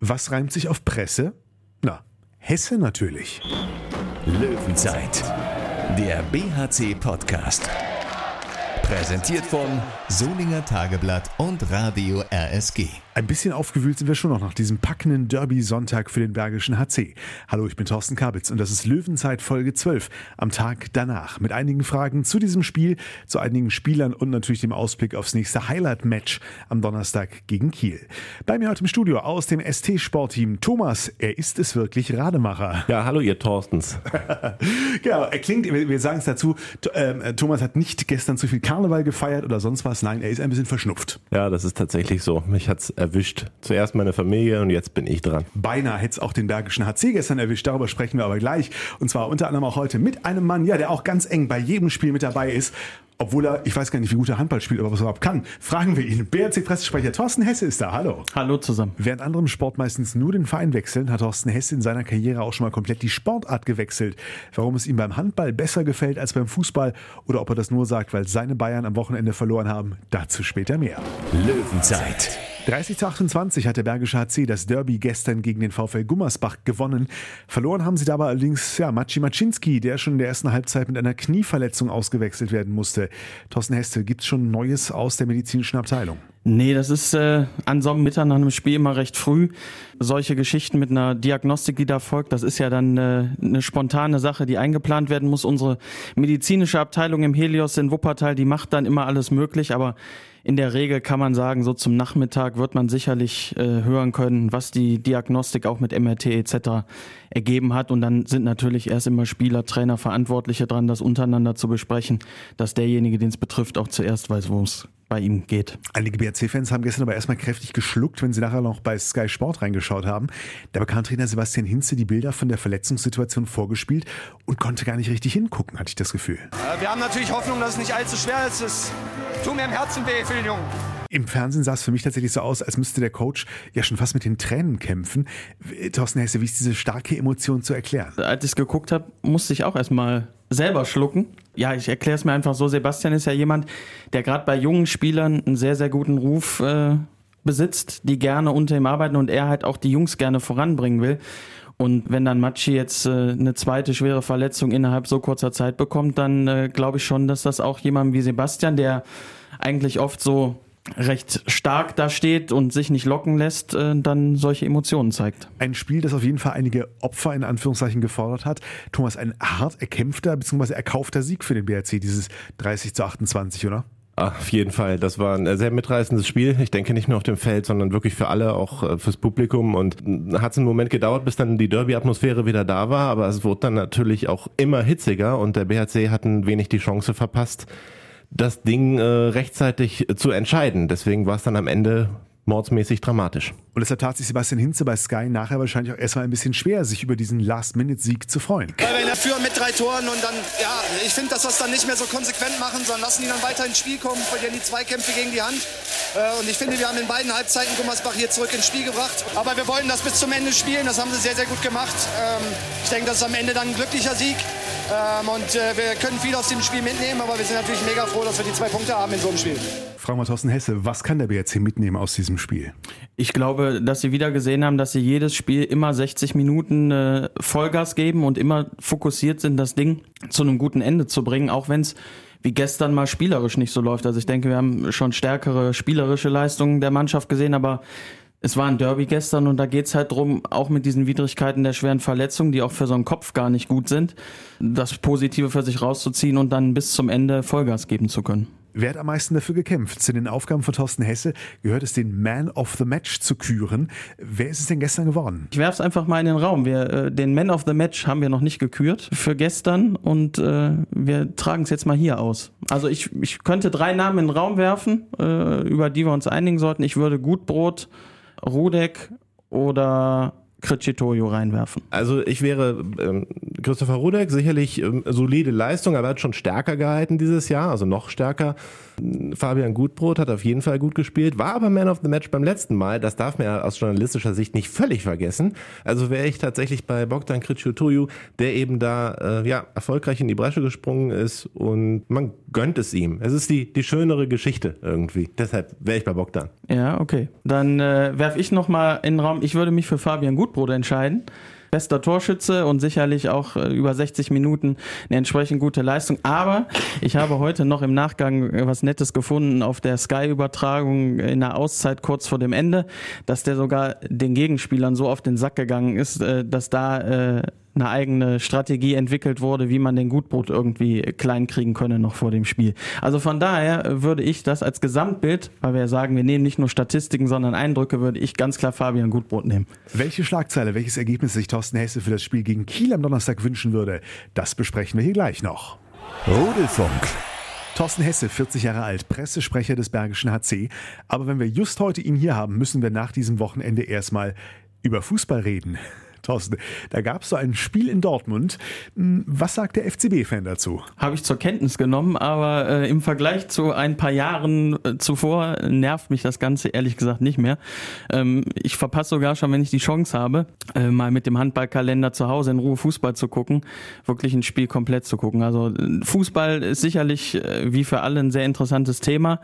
Was reimt sich auf Presse? Na, Hesse natürlich. Löwenzeit, der BHC-Podcast. Präsentiert von Solinger Tageblatt und Radio RSG. Ein bisschen aufgewühlt sind wir schon noch nach diesem packenden Derby-Sonntag für den Bergischen HC. Hallo, ich bin Thorsten Kabitz und das ist Löwenzeit Folge 12 am Tag danach mit einigen Fragen zu diesem Spiel, zu einigen Spielern und natürlich dem Ausblick aufs nächste Highlight-Match am Donnerstag gegen Kiel. Bei mir heute im Studio aus dem ST-Sportteam Thomas, er ist es wirklich Rademacher. Ja, hallo ihr Thorstens. genau, er klingt, wir, sagen es dazu, äh, Thomas hat nicht gestern zu viel Karneval gefeiert oder sonst was, nein, er ist ein bisschen verschnupft. Ja, das ist tatsächlich so. Mich hat's erwischt. Zuerst meine Familie und jetzt bin ich dran. Beinahe hätte es auch den Bergischen HC gestern erwischt, darüber sprechen wir aber gleich. Und zwar unter anderem auch heute mit einem Mann, ja, der auch ganz eng bei jedem Spiel mit dabei ist. Obwohl er, ich weiß gar nicht, wie gut er Handball spielt, aber was er überhaupt kann, fragen wir ihn. BRC-Pressesprecher Thorsten Hesse ist da. Hallo. Hallo zusammen. Während andere im Sport meistens nur den Verein wechseln, hat Thorsten Hesse in seiner Karriere auch schon mal komplett die Sportart gewechselt. Warum es ihm beim Handball besser gefällt als beim Fußball oder ob er das nur sagt, weil seine Bayern am Wochenende verloren haben, dazu später mehr. Löwenzeit. 30 zu 28 hat der Bergische HC das Derby gestern gegen den VfL Gummersbach gewonnen. Verloren haben sie dabei allerdings ja, Maciej Maczynski, der schon in der ersten Halbzeit mit einer Knieverletzung ausgewechselt werden musste. Thorsten Heste, gibt es schon Neues aus der medizinischen Abteilung? Nee, das ist äh, an so einem Mittag nach einem Spiel immer recht früh. Solche Geschichten mit einer Diagnostik, die da folgt, das ist ja dann äh, eine spontane Sache, die eingeplant werden muss. Unsere medizinische Abteilung im Helios in Wuppertal, die macht dann immer alles möglich, aber in der Regel kann man sagen, so zum Nachmittag wird man sicherlich äh, hören können, was die Diagnostik auch mit MRT etc. ergeben hat. Und dann sind natürlich erst immer Spieler, Trainer, Verantwortliche dran, das untereinander zu besprechen, dass derjenige, den es betrifft, auch zuerst weiß, wo es bei ihm geht. Einige BRC-Fans haben gestern aber erstmal kräftig geschluckt, wenn sie nachher noch bei Sky Sport reingeschaut haben. Da bekam Trainer Sebastian Hinze die Bilder von der Verletzungssituation vorgespielt und konnte gar nicht richtig hingucken, hatte ich das Gefühl. Wir haben natürlich Hoffnung, dass es nicht allzu schwer ist. Es tut mir im Herzen weh für den Jungen. Im Fernsehen sah es für mich tatsächlich so aus, als müsste der Coach ja schon fast mit den Tränen kämpfen. Thorsten Hesse, wie ist diese starke Emotion zu erklären? Als ich es geguckt habe, musste ich auch erstmal selber schlucken. Ja, ich erkläre es mir einfach so. Sebastian ist ja jemand, der gerade bei jungen Spielern einen sehr, sehr guten Ruf äh, besitzt, die gerne unter ihm arbeiten und er halt auch die Jungs gerne voranbringen will. Und wenn dann Matschi jetzt äh, eine zweite schwere Verletzung innerhalb so kurzer Zeit bekommt, dann äh, glaube ich schon, dass das auch jemand wie Sebastian, der eigentlich oft so recht stark da steht und sich nicht locken lässt, äh, dann solche Emotionen zeigt. Ein Spiel, das auf jeden Fall einige Opfer in Anführungszeichen gefordert hat. Thomas, ein hart erkämpfter bzw. erkaufter Sieg für den BRC, dieses 30 zu 28, oder? Auf jeden Fall, das war ein sehr mitreißendes Spiel. Ich denke nicht nur auf dem Feld, sondern wirklich für alle, auch äh, fürs Publikum. Und hat es einen Moment gedauert, bis dann die Derby-Atmosphäre wieder da war, aber es wurde dann natürlich auch immer hitziger und der BHC hat ein wenig die Chance verpasst, das Ding äh, rechtzeitig zu entscheiden. Deswegen war es dann am Ende mordsmäßig dramatisch. Und deshalb tat sich Sebastian Hinze bei Sky nachher wahrscheinlich auch erstmal ein bisschen schwer, sich über diesen Last-Minute-Sieg zu freuen. Weil wir führen mit drei Toren und dann, ja, ich finde, dass wir es dann nicht mehr so konsequent machen, sondern lassen die dann weiter ins Spiel kommen, verlieren die Zweikämpfe gegen die Hand. Äh, und ich finde, wir haben in beiden Halbzeiten Gummersbach hier zurück ins Spiel gebracht. Aber wir wollen das bis zum Ende spielen, das haben sie sehr, sehr gut gemacht. Ähm, ich denke, das ist am Ende dann ein glücklicher Sieg. Ähm, und äh, wir können viel aus dem Spiel mitnehmen, aber wir sind natürlich mega froh, dass wir die zwei Punkte haben in so einem Spiel. Frau Thorsten Hesse, was kann der BRC mitnehmen aus diesem Spiel? Ich glaube, dass sie wieder gesehen haben, dass sie jedes Spiel immer 60 Minuten äh, Vollgas geben und immer fokussiert sind, das Ding zu einem guten Ende zu bringen, auch wenn es wie gestern mal spielerisch nicht so läuft. Also ich denke, wir haben schon stärkere spielerische Leistungen der Mannschaft gesehen, aber es war ein Derby gestern und da geht's halt drum, auch mit diesen Widrigkeiten der schweren Verletzungen, die auch für so einen Kopf gar nicht gut sind, das Positive für sich rauszuziehen und dann bis zum Ende Vollgas geben zu können. Wer hat am meisten dafür gekämpft? Zu den Aufgaben von Thorsten Hesse gehört es, den Man of the Match zu küren. Wer ist es denn gestern geworden? Ich werfe es einfach mal in den Raum. Wir, äh, den Man of the Match haben wir noch nicht gekürt für gestern und äh, wir tragen es jetzt mal hier aus. Also ich, ich könnte drei Namen in den Raum werfen, äh, über die wir uns einigen sollten. Ich würde Gutbrot, Rudek oder Kricitojo reinwerfen. Also ich wäre ähm, Christopher Rudek, sicherlich ähm, solide Leistung, aber er hat schon stärker gehalten dieses Jahr, also noch stärker. Fabian Gutbrot hat auf jeden Fall gut gespielt, war aber Man of the Match beim letzten Mal. Das darf man ja aus journalistischer Sicht nicht völlig vergessen. Also wäre ich tatsächlich bei Bogdan Kritschiotoju, der eben da äh, ja, erfolgreich in die Bresche gesprungen ist und man gönnt es ihm. Es ist die, die schönere Geschichte irgendwie. Deshalb wäre ich bei Bogdan. Ja, okay. Dann äh, werfe ich nochmal in den Raum. Ich würde mich für Fabian Gutbrot entscheiden bester Torschütze und sicherlich auch äh, über 60 Minuten eine entsprechend gute Leistung. Aber ich habe heute noch im Nachgang äh, was Nettes gefunden auf der Sky-Übertragung in der Auszeit kurz vor dem Ende, dass der sogar den Gegenspielern so auf den Sack gegangen ist, äh, dass da eine eigene Strategie entwickelt wurde, wie man den Gutbrot irgendwie klein kriegen könne noch vor dem Spiel. Also von daher würde ich das als Gesamtbild, weil wir ja sagen, wir nehmen nicht nur Statistiken, sondern Eindrücke, würde ich ganz klar Fabian Gutbrot nehmen. Welche Schlagzeile, welches Ergebnis sich Thorsten Hesse für das Spiel gegen Kiel am Donnerstag wünschen würde, das besprechen wir hier gleich noch. Rudelfunk. Thorsten Hesse, 40 Jahre alt, Pressesprecher des Bergischen HC. Aber wenn wir just heute ihn hier haben, müssen wir nach diesem Wochenende erstmal über Fußball reden. Thorsten, da gab es so ein Spiel in Dortmund. Hm, was sagt der FCB-Fan dazu? Habe ich zur Kenntnis genommen, aber äh, im Vergleich zu ein paar Jahren äh, zuvor nervt mich das Ganze ehrlich gesagt nicht mehr. Ähm, ich verpasse sogar schon, wenn ich die Chance habe, äh, mal mit dem Handballkalender zu Hause in Ruhe Fußball zu gucken, wirklich ein Spiel komplett zu gucken. Also äh, Fußball ist sicherlich äh, wie für alle ein sehr interessantes Thema,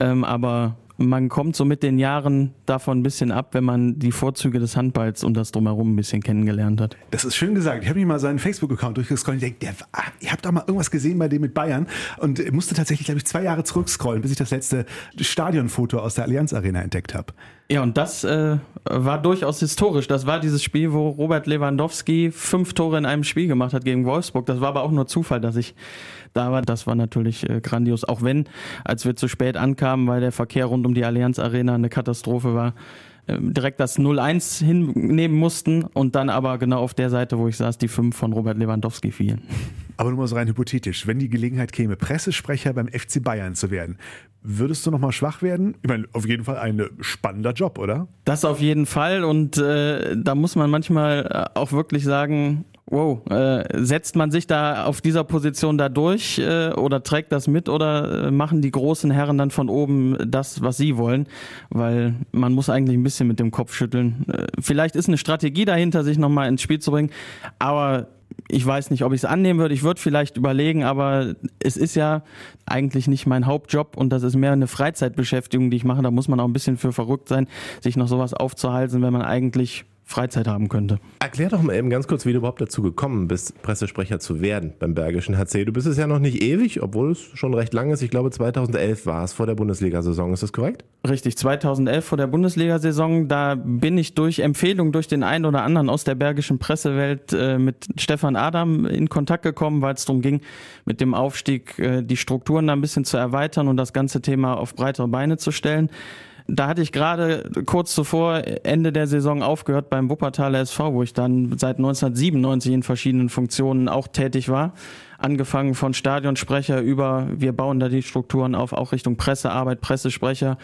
ähm, aber man kommt so mit den Jahren davon ein bisschen ab, wenn man die Vorzüge des Handballs und das drumherum ein bisschen kennengelernt hat. Das ist schön gesagt. Ich habe mir mal seinen Facebook-Account durchgescrollt und ich denke, ihr habt da mal irgendwas gesehen bei dem mit Bayern und musste tatsächlich, glaube ich, zwei Jahre zurückscrollen, bis ich das letzte Stadionfoto aus der Allianz Arena entdeckt habe. Ja, und das äh, war durchaus historisch. Das war dieses Spiel, wo Robert Lewandowski fünf Tore in einem Spiel gemacht hat gegen Wolfsburg. Das war aber auch nur Zufall, dass ich da war. Das war natürlich äh, grandios. Auch wenn, als wir zu spät ankamen, weil der Verkehr rund um die Allianz Arena eine Katastrophe war, direkt das 0-1 hinnehmen mussten und dann aber genau auf der Seite, wo ich saß, die fünf von Robert Lewandowski fielen. Aber nur mal so rein hypothetisch, wenn die Gelegenheit käme, Pressesprecher beim FC Bayern zu werden, würdest du nochmal schwach werden? Ich meine, auf jeden Fall ein spannender Job, oder? Das auf jeden Fall und äh, da muss man manchmal äh, auch wirklich sagen, wow, äh, setzt man sich da auf dieser Position da durch äh, oder trägt das mit oder äh, machen die großen Herren dann von oben das, was sie wollen? Weil man muss eigentlich ein bisschen mit dem Kopf schütteln. Äh, vielleicht ist eine Strategie dahinter, sich nochmal ins Spiel zu bringen, aber ich weiß nicht, ob ich es annehmen würde. Ich würde vielleicht überlegen, aber es ist ja eigentlich nicht mein Hauptjob und das ist mehr eine Freizeitbeschäftigung, die ich mache. Da muss man auch ein bisschen für verrückt sein, sich noch sowas aufzuhalten, wenn man eigentlich Freizeit haben könnte. Erklär doch mal eben ganz kurz, wie du überhaupt dazu gekommen bist, Pressesprecher zu werden beim Bergischen HC. Du bist es ja noch nicht ewig, obwohl es schon recht lang ist. Ich glaube, 2011 war es vor der Bundesliga-Saison. Ist das korrekt? Richtig, 2011 vor der Bundesliga-Saison. Da bin ich durch Empfehlung durch den einen oder anderen aus der bergischen Pressewelt äh, mit Stefan Adam in Kontakt gekommen, weil es darum ging, mit dem Aufstieg äh, die Strukturen da ein bisschen zu erweitern und das ganze Thema auf breitere Beine zu stellen. Da hatte ich gerade kurz zuvor Ende der Saison aufgehört beim Wuppertaler SV, wo ich dann seit 1997 in verschiedenen Funktionen auch tätig war. Angefangen von Stadionsprecher über, wir bauen da die Strukturen auf, auch Richtung Pressearbeit, Pressesprecher.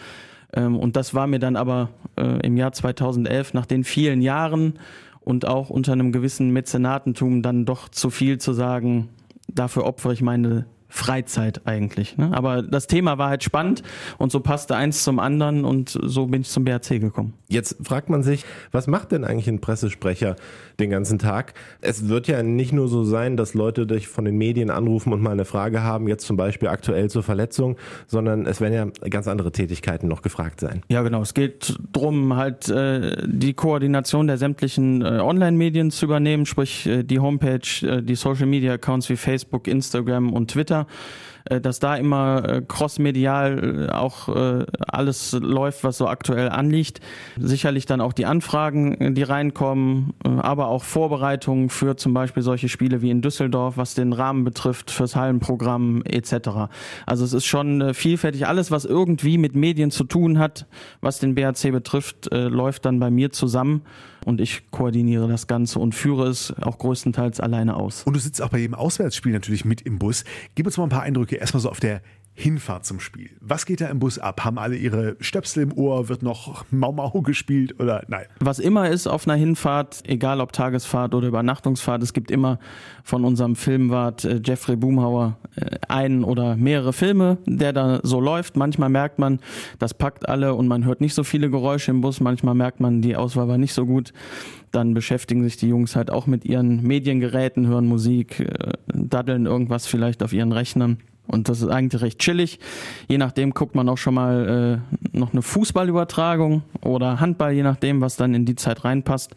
Ähm, und das war mir dann aber äh, im Jahr 2011 nach den vielen Jahren und auch unter einem gewissen Mäzenatentum dann doch zu viel zu sagen, dafür opfere ich meine Freizeit eigentlich. Ne? Aber das Thema war halt spannend und so passte eins zum anderen und so bin ich zum BRC gekommen. Jetzt fragt man sich, was macht denn eigentlich ein Pressesprecher den ganzen Tag? Es wird ja nicht nur so sein, dass Leute dich von den Medien anrufen und mal eine Frage haben, jetzt zum Beispiel aktuell zur Verletzung, sondern es werden ja ganz andere Tätigkeiten noch gefragt sein. Ja, genau. Es geht darum, halt äh, die Koordination der sämtlichen äh, Online-Medien zu übernehmen, sprich äh, die Homepage, äh, die Social-Media-Accounts wie Facebook, Instagram und Twitter weiter, äh, dass da immer äh, crossmedial äh, auch alles läuft, was so aktuell anliegt. Sicherlich dann auch die Anfragen, die reinkommen, aber auch Vorbereitungen für zum Beispiel solche Spiele wie in Düsseldorf, was den Rahmen betrifft, fürs Hallenprogramm etc. Also es ist schon vielfältig. Alles, was irgendwie mit Medien zu tun hat, was den BRC betrifft, läuft dann bei mir zusammen und ich koordiniere das Ganze und führe es auch größtenteils alleine aus. Und du sitzt auch bei jedem Auswärtsspiel natürlich mit im Bus. Gib uns mal ein paar Eindrücke erstmal so auf der Hinfahrt zum Spiel. Was geht da im Bus ab? Haben alle ihre Stöpsel im Ohr? Wird noch Mau Mau gespielt oder nein? Was immer ist auf einer Hinfahrt, egal ob Tagesfahrt oder Übernachtungsfahrt, es gibt immer von unserem Filmwart äh, Jeffrey Boomhauer äh, einen oder mehrere Filme, der da so läuft. Manchmal merkt man, das packt alle und man hört nicht so viele Geräusche im Bus. Manchmal merkt man, die Auswahl war nicht so gut. Dann beschäftigen sich die Jungs halt auch mit ihren Mediengeräten, hören Musik, äh, daddeln irgendwas vielleicht auf ihren Rechnern. Und das ist eigentlich recht chillig. Je nachdem guckt man auch schon mal äh, noch eine Fußballübertragung oder Handball, je nachdem, was dann in die Zeit reinpasst.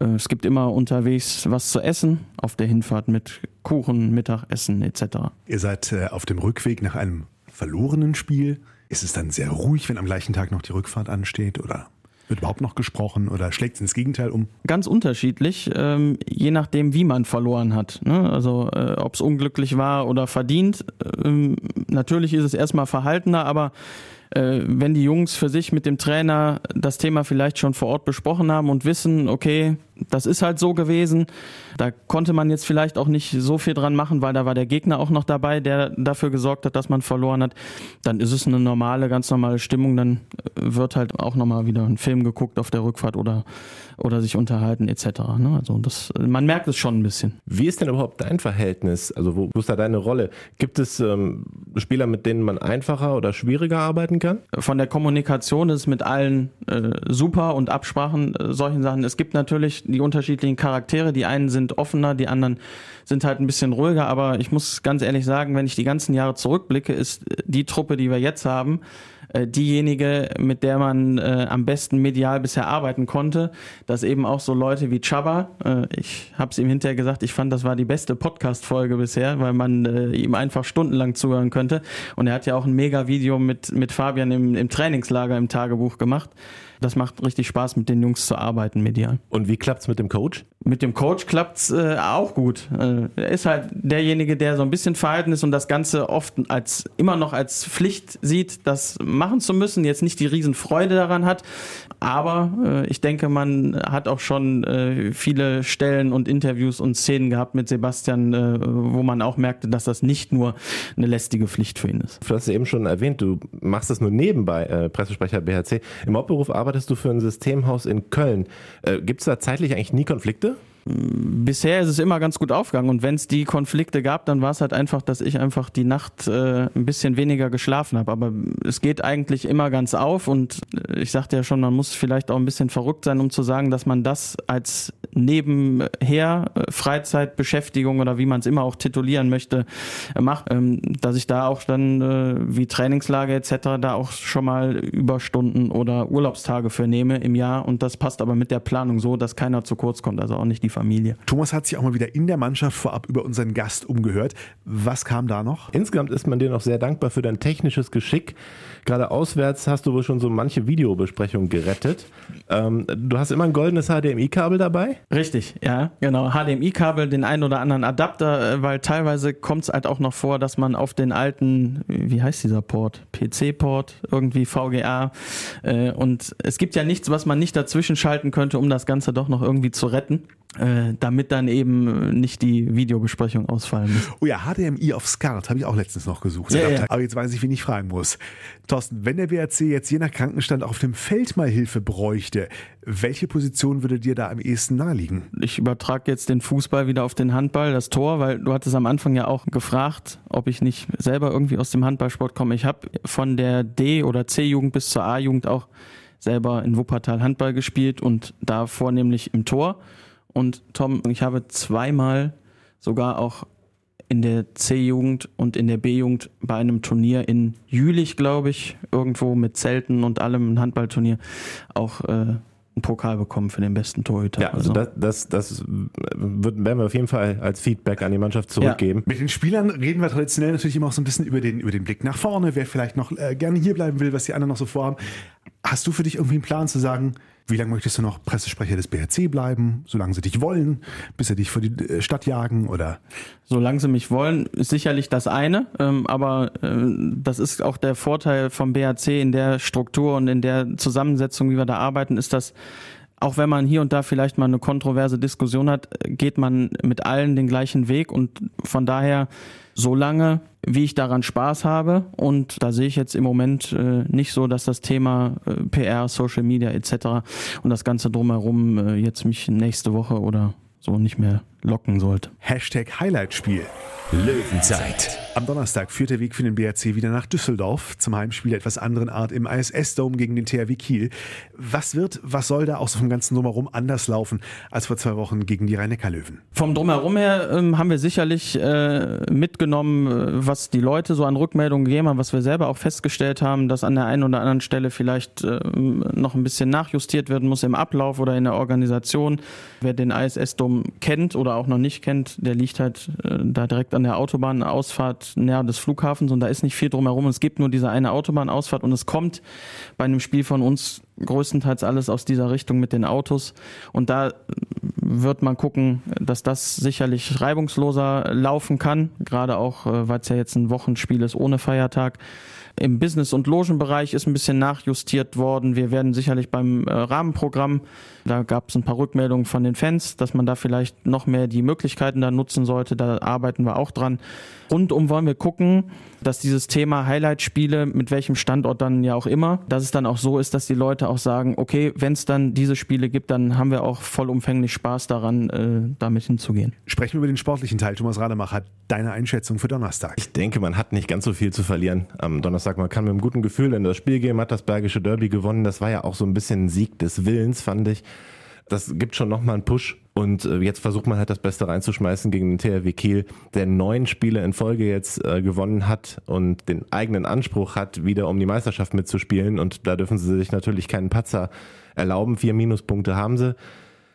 Äh, es gibt immer unterwegs was zu essen, auf der Hinfahrt mit Kuchen, Mittagessen etc. Ihr seid äh, auf dem Rückweg nach einem verlorenen Spiel. Ist es dann sehr ruhig, wenn am gleichen Tag noch die Rückfahrt ansteht? Oder wird überhaupt noch gesprochen oder schlägt es ins Gegenteil um? Ganz unterschiedlich, ähm, je nachdem, wie man verloren hat. Ne? Also äh, ob es unglücklich war oder verdient. Ähm, natürlich ist es erstmal verhaltener, aber äh, wenn die Jungs für sich mit dem Trainer das Thema vielleicht schon vor Ort besprochen haben und wissen, okay, das ist halt so gewesen, da konnte man jetzt vielleicht auch nicht so viel dran machen, weil da war der Gegner auch noch dabei, der dafür gesorgt hat, dass man verloren hat, dann ist es eine normale, ganz normale Stimmung, dann wird halt auch nochmal wieder ein Film geguckt auf der Rückfahrt oder, oder sich unterhalten etc. Ne? Also das, man merkt es schon ein bisschen. Wie ist denn überhaupt dein Verhältnis? Also wo, ist da deine Rolle? Gibt es ähm, Spieler, mit denen man einfacher oder schwieriger arbeiten kann? Von der Kommunikation ist es mit allen äh, super und Absprachen, äh, solchen Sachen. Es gibt natürlich die unterschiedlichen Charaktere. Die einen sind offener, die anderen sind halt ein bisschen ruhiger. Aber ich muss ganz ehrlich sagen, wenn ich die ganzen Jahre zurückblicke, ist die Truppe, die wir jetzt haben, äh, diejenige, mit der man äh, am besten medial bisher arbeiten konnte, dass eben auch so Leute wie Chaba, äh, ich habe es ihm hinterher gesagt, ich fand, das war die beste Podcast-Folge bisher, weil man äh, ihm einfach stundenlang zuhören könnte. Und er hat ja auch ein Mega-Video mit, mit Fabian im, im Trainingslager im Tagebuch gemacht. Das macht richtig Spaß, mit den Jungs zu arbeiten medial. Und wie klappt's mit dem Coach? Mit dem Coach klappt's äh, auch gut. Äh, er ist halt derjenige, der so ein bisschen verhalten ist und das Ganze oft als immer noch als Pflicht sieht, das machen zu müssen, jetzt nicht die Riesenfreude daran hat. Aber äh, ich denke, man hat auch schon äh, viele Stellen und Interviews und Szenen gehabt mit Sebastian, äh, wo man auch merkte, dass das nicht nur eine lästige Pflicht für ihn ist. Du hast es eben schon erwähnt, du machst das nur nebenbei, äh, Pressesprecher BHC. Im Hauptberuf arbeitest du für ein Systemhaus in Köln. Äh, Gibt es da zeitlich eigentlich nie Konflikte? Bisher ist es immer ganz gut aufgegangen und wenn es die Konflikte gab, dann war es halt einfach, dass ich einfach die Nacht äh, ein bisschen weniger geschlafen habe. Aber es geht eigentlich immer ganz auf und äh, ich sagte ja schon, man muss vielleicht auch ein bisschen verrückt sein, um zu sagen, dass man das als nebenher äh, Freizeitbeschäftigung oder wie man es immer auch titulieren möchte, äh, macht. Ähm, dass ich da auch dann äh, wie Trainingslager etc. da auch schon mal Überstunden oder Urlaubstage für nehme im Jahr und das passt aber mit der Planung so, dass keiner zu kurz kommt, also auch nicht die Familie. Thomas hat sich auch mal wieder in der Mannschaft vorab über unseren Gast umgehört. Was kam da noch? Insgesamt ist man dir noch sehr dankbar für dein technisches Geschick. Gerade auswärts hast du wohl schon so manche Videobesprechungen gerettet. Ähm, du hast immer ein goldenes HDMI-Kabel dabei? Richtig, ja, genau. HDMI-Kabel, den einen oder anderen Adapter, äh, weil teilweise kommt es halt auch noch vor, dass man auf den alten, wie heißt dieser Port? PC-Port, irgendwie VGA. Äh, und es gibt ja nichts, was man nicht dazwischen schalten könnte, um das Ganze doch noch irgendwie zu retten äh, damit dann eben nicht die Videobesprechung ausfallen muss. Oh ja, HDMI auf SCART habe ich auch letztens noch gesucht. Ja, ja. Aber jetzt weiß ich, wen ich fragen muss. Thorsten, wenn der BRC jetzt je nach Krankenstand auf dem Feld mal Hilfe bräuchte, welche Position würde dir da am ehesten naheliegen? Ich übertrage jetzt den Fußball wieder auf den Handball, das Tor, weil du hattest am Anfang ja auch gefragt, ob ich nicht selber irgendwie aus dem Handballsport komme. Ich habe von der D- oder C-Jugend bis zur A-Jugend auch selber in Wuppertal Handball gespielt und da vornehmlich im Tor. Und Tom, ich habe zweimal sogar auch in der C-Jugend und in der B-Jugend bei einem Turnier in Jülich, glaube ich, irgendwo mit Zelten und allem, ein Handballturnier, auch äh, einen Pokal bekommen für den besten Torhüter. Ja, also das, das, das wird, werden wir auf jeden Fall als Feedback an die Mannschaft zurückgeben. Mit den Spielern reden wir traditionell natürlich immer auch so ein bisschen über den, über den Blick nach vorne, wer vielleicht noch äh, gerne hier bleiben will, was die anderen noch so vorhaben. Hast du für dich irgendwie einen Plan zu sagen, wie lange möchtest du noch Pressesprecher des BRC bleiben, solange sie dich wollen, bis sie dich vor die äh, Stadt jagen oder? Solange sie mich wollen, ist sicherlich das eine, ähm, aber äh, das ist auch der Vorteil vom BRC in der Struktur und in der Zusammensetzung, wie wir da arbeiten, ist das auch wenn man hier und da vielleicht mal eine kontroverse Diskussion hat, geht man mit allen den gleichen Weg. Und von daher so lange, wie ich daran Spaß habe und da sehe ich jetzt im Moment äh, nicht so, dass das Thema äh, PR, Social Media etc. und das ganze drumherum äh, jetzt mich nächste Woche oder so nicht mehr locken sollte. Hashtag Highlightspiel. Löwenzeit. Am Donnerstag führt der Weg für den BRC wieder nach Düsseldorf zum Heimspiel der etwas anderen Art im ISS-Dome gegen den THW Kiel. Was wird, was soll da auch so vom ganzen Drumherum anders laufen als vor zwei Wochen gegen die Rhein-Neckar-Löwen? Vom Drumherum her ähm, haben wir sicherlich äh, mitgenommen, äh, was die Leute so an Rückmeldungen gegeben haben, was wir selber auch festgestellt haben, dass an der einen oder anderen Stelle vielleicht äh, noch ein bisschen nachjustiert werden muss im Ablauf oder in der Organisation. Wer den ISS-Dome kennt oder auch noch nicht kennt, der liegt halt äh, da direkt an der Autobahnausfahrt näher des Flughafens und da ist nicht viel drumherum. Es gibt nur diese eine Autobahnausfahrt und es kommt bei einem Spiel von uns größtenteils alles aus dieser Richtung mit den Autos. Und da wird man gucken, dass das sicherlich reibungsloser laufen kann, gerade auch, äh, weil es ja jetzt ein Wochenspiel ist ohne Feiertag. Im Business- und Logenbereich ist ein bisschen nachjustiert worden. Wir werden sicherlich beim äh, Rahmenprogramm, da gab es ein paar Rückmeldungen von den Fans, dass man da vielleicht noch mehr die Möglichkeiten da nutzen sollte. Da arbeiten wir auch dran. Rundum wollen wir gucken, dass dieses Thema Highlight-Spiele, mit welchem Standort dann ja auch immer, dass es dann auch so ist, dass die Leute auch sagen, okay, wenn es dann diese Spiele gibt, dann haben wir auch vollumfänglich Spaß daran, äh, damit hinzugehen. Sprechen wir über den sportlichen Teil. Thomas Rademacher, deine Einschätzung für Donnerstag. Ich denke, man hat nicht ganz so viel zu verlieren am Donnerstag. Man kann mit einem guten Gefühl in das Spiel gehen, hat das Bergische Derby gewonnen. Das war ja auch so ein bisschen ein Sieg des Willens, fand ich. Das gibt schon nochmal einen Push. Und äh, jetzt versucht man halt das Beste reinzuschmeißen gegen den THW Kiel, der neun Spiele in Folge jetzt äh, gewonnen hat und den eigenen Anspruch hat, wieder um die Meisterschaft mitzuspielen. Und da dürfen sie sich natürlich keinen Patzer erlauben. Vier Minuspunkte haben sie.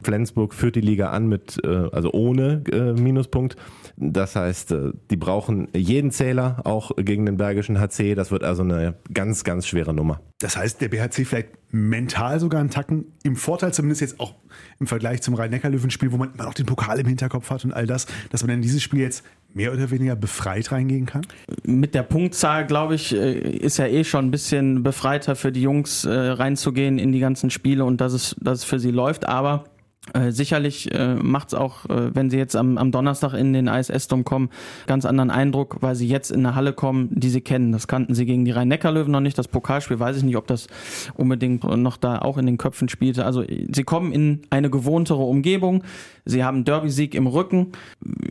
Flensburg führt die Liga an mit, äh, also ohne äh, Minuspunkt. Das heißt, äh, die brauchen jeden Zähler, auch gegen den Bergischen HC. Das wird also eine ganz, ganz schwere Nummer. Das heißt, der BHC vielleicht mental sogar einen Tacken im Vorteil, zumindest jetzt auch im Vergleich zum Rhein-Neckar-Löwen-Spiel, wo man immer noch den Pokal im Hinterkopf hat und all das, dass man in dieses Spiel jetzt mehr oder weniger befreit reingehen kann? Mit der Punktzahl, glaube ich, ist ja eh schon ein bisschen befreiter für die Jungs reinzugehen in die ganzen Spiele und dass es, dass es für sie läuft. Aber äh, sicherlich äh, macht es auch, äh, wenn sie jetzt am, am Donnerstag in den ISS-Dom kommen, ganz anderen Eindruck, weil sie jetzt in eine Halle kommen, die sie kennen. Das kannten sie gegen die Rhein-Neckar-Löwen noch nicht. Das Pokalspiel weiß ich nicht, ob das unbedingt noch da auch in den Köpfen spielte. Also sie kommen in eine gewohntere Umgebung. Sie haben Derby-Sieg im Rücken.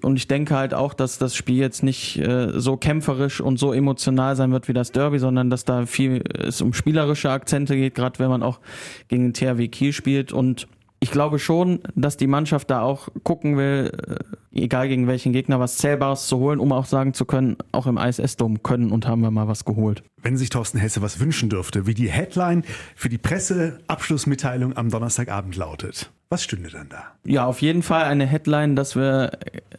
Und ich denke halt auch, dass das Spiel jetzt nicht äh, so kämpferisch und so emotional sein wird wie das Derby, sondern dass da viel es um spielerische Akzente geht, gerade wenn man auch gegen den THW Kiel spielt. Und ich glaube schon, dass die Mannschaft da auch gucken will, äh, egal gegen welchen Gegner, was Zählbares zu holen, um auch sagen zu können, auch im ISS-Dom können und haben wir mal was geholt. Wenn sich Thorsten Hesse was wünschen dürfte, wie die Headline für die Presseabschlussmitteilung am Donnerstagabend lautet, was stünde dann da? Ja, auf jeden Fall eine Headline, dass wir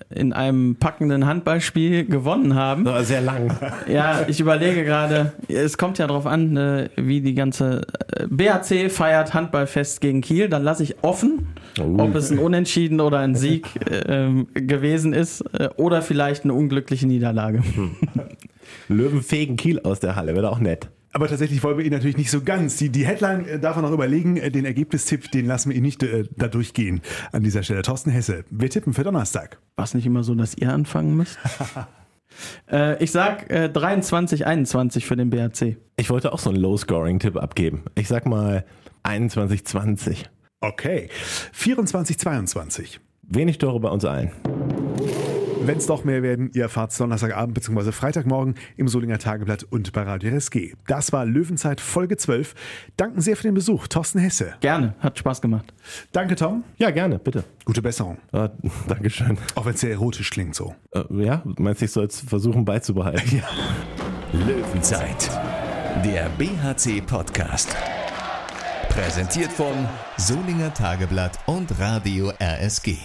in einem packenden Handballspiel gewonnen haben. Sehr lang. Ja, ich überlege gerade, es kommt ja darauf an, äh, wie die ganze BAC feiert Handballfest gegen Kiel. Dann lasse ich offen, Oh. ob es ein Unentschieden oder ein Sieg ähm, gewesen ist äh, oder vielleicht eine unglückliche Niederlage. Löwen fegen Kiel aus der Halle, wäre auch nett. Aber tatsächlich wollen wir ihn natürlich nicht so ganz. Die, die Headline äh, darf er noch überlegen. Äh, Den Ergebnistipp, den lassen wir ihn nicht äh, da durchgehen an dieser Stelle. Thorsten Hesse, wir tippen für Donnerstag. War es nicht immer so, dass ihr anfangen müsst? äh, ich sag äh, 23, 21 für den BRC. Ich wollte auch so einen Low-Scoring-Tipp abgeben. Ich sag mal 21-20. Okay. 24, 22. Wenig Tore bei uns allen. Wenn es doch mehr werden, ihr erfahrt Donnerstagabend bzw. Freitagmorgen im Solinger Tageblatt und bei Radio RSG. Das war Löwenzeit Folge 12. Danken sehr für den Besuch, Thorsten Hesse. Gerne, hat Spaß gemacht. Danke, Tom. Ja, gerne, bitte. Gute Besserung. Ah, Dankeschön. Auch wenn es sehr erotisch klingt so. Äh, ja, meinst du, ich soll es versuchen beizubehalten? Ja. Löwenzeit, der BHC-Podcast. Präsentiert von Solinger Tageblatt und Radio RSG.